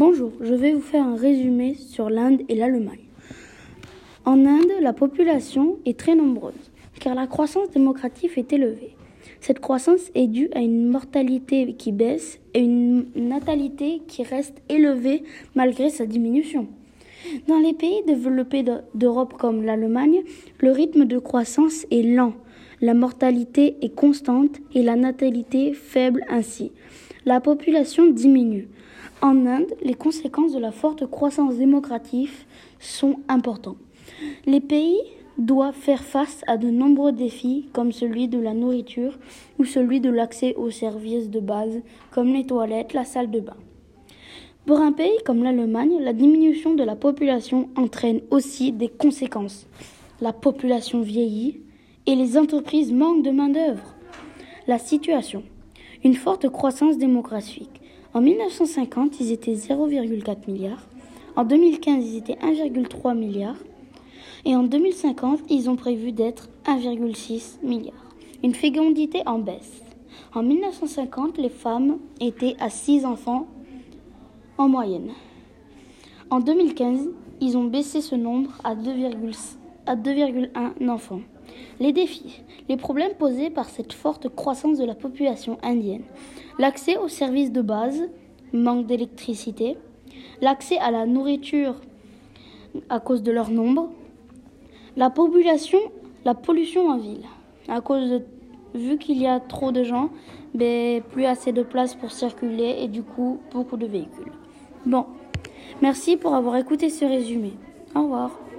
Bonjour, je vais vous faire un résumé sur l'Inde et l'Allemagne. En Inde, la population est très nombreuse, car la croissance démocratique est élevée. Cette croissance est due à une mortalité qui baisse et une natalité qui reste élevée malgré sa diminution. Dans les pays développés d'Europe comme l'Allemagne, le rythme de croissance est lent, la mortalité est constante et la natalité faible ainsi. La population diminue. En Inde, les conséquences de la forte croissance démocratique sont importantes. Les pays doivent faire face à de nombreux défis comme celui de la nourriture ou celui de l'accès aux services de base comme les toilettes, la salle de bain. Pour un pays comme l'Allemagne, la diminution de la population entraîne aussi des conséquences. La population vieillit et les entreprises manquent de main-d'œuvre. La situation. Une forte croissance démographique. En 1950, ils étaient 0,4 milliards. En 2015, ils étaient 1,3 milliard. Et en 2050, ils ont prévu d'être 1,6 milliard. Une fécondité en baisse. En 1950, les femmes étaient à 6 enfants en moyenne. En 2015, ils ont baissé ce nombre à 2,1 enfants. Les défis, les problèmes posés par cette forte croissance de la population indienne. L'accès aux services de base, manque d'électricité, l'accès à la nourriture à cause de leur nombre, la population, la pollution en ville, à cause de vu qu'il y a trop de gens, ben, plus assez de place pour circuler et du coup beaucoup de véhicules. Bon, merci pour avoir écouté ce résumé. Au revoir.